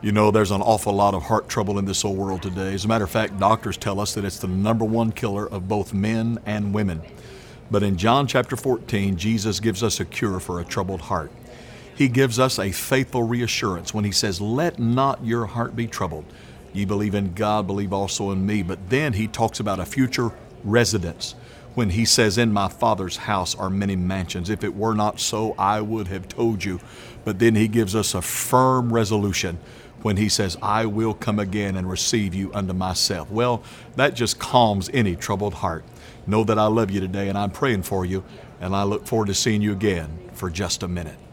You know, there's an awful lot of heart trouble in this old world today. As a matter of fact, doctors tell us that it's the number one killer of both men and women. But in John chapter 14, Jesus gives us a cure for a troubled heart. He gives us a faithful reassurance when He says, Let not your heart be troubled. Ye believe in God, believe also in me. But then He talks about a future residence when He says, In my Father's house are many mansions. If it were not so, I would have told you. But then He gives us a firm resolution when he says, I will come again and receive you unto myself. Well, that just calms any troubled heart. Know that I love you today and I'm praying for you, and I look forward to seeing you again for just a minute.